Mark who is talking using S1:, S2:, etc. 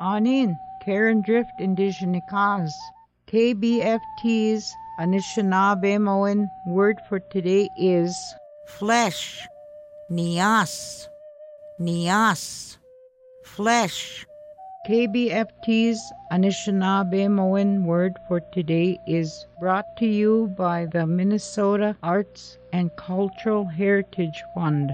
S1: Anin, Karen Drift Indizhinikaaz. KBFT's Anishinaabemowin word for today is
S2: flesh, nias, nias, flesh.
S1: KBFT's Anishinaabemowin word for today is brought to you by the Minnesota Arts and Cultural Heritage Fund.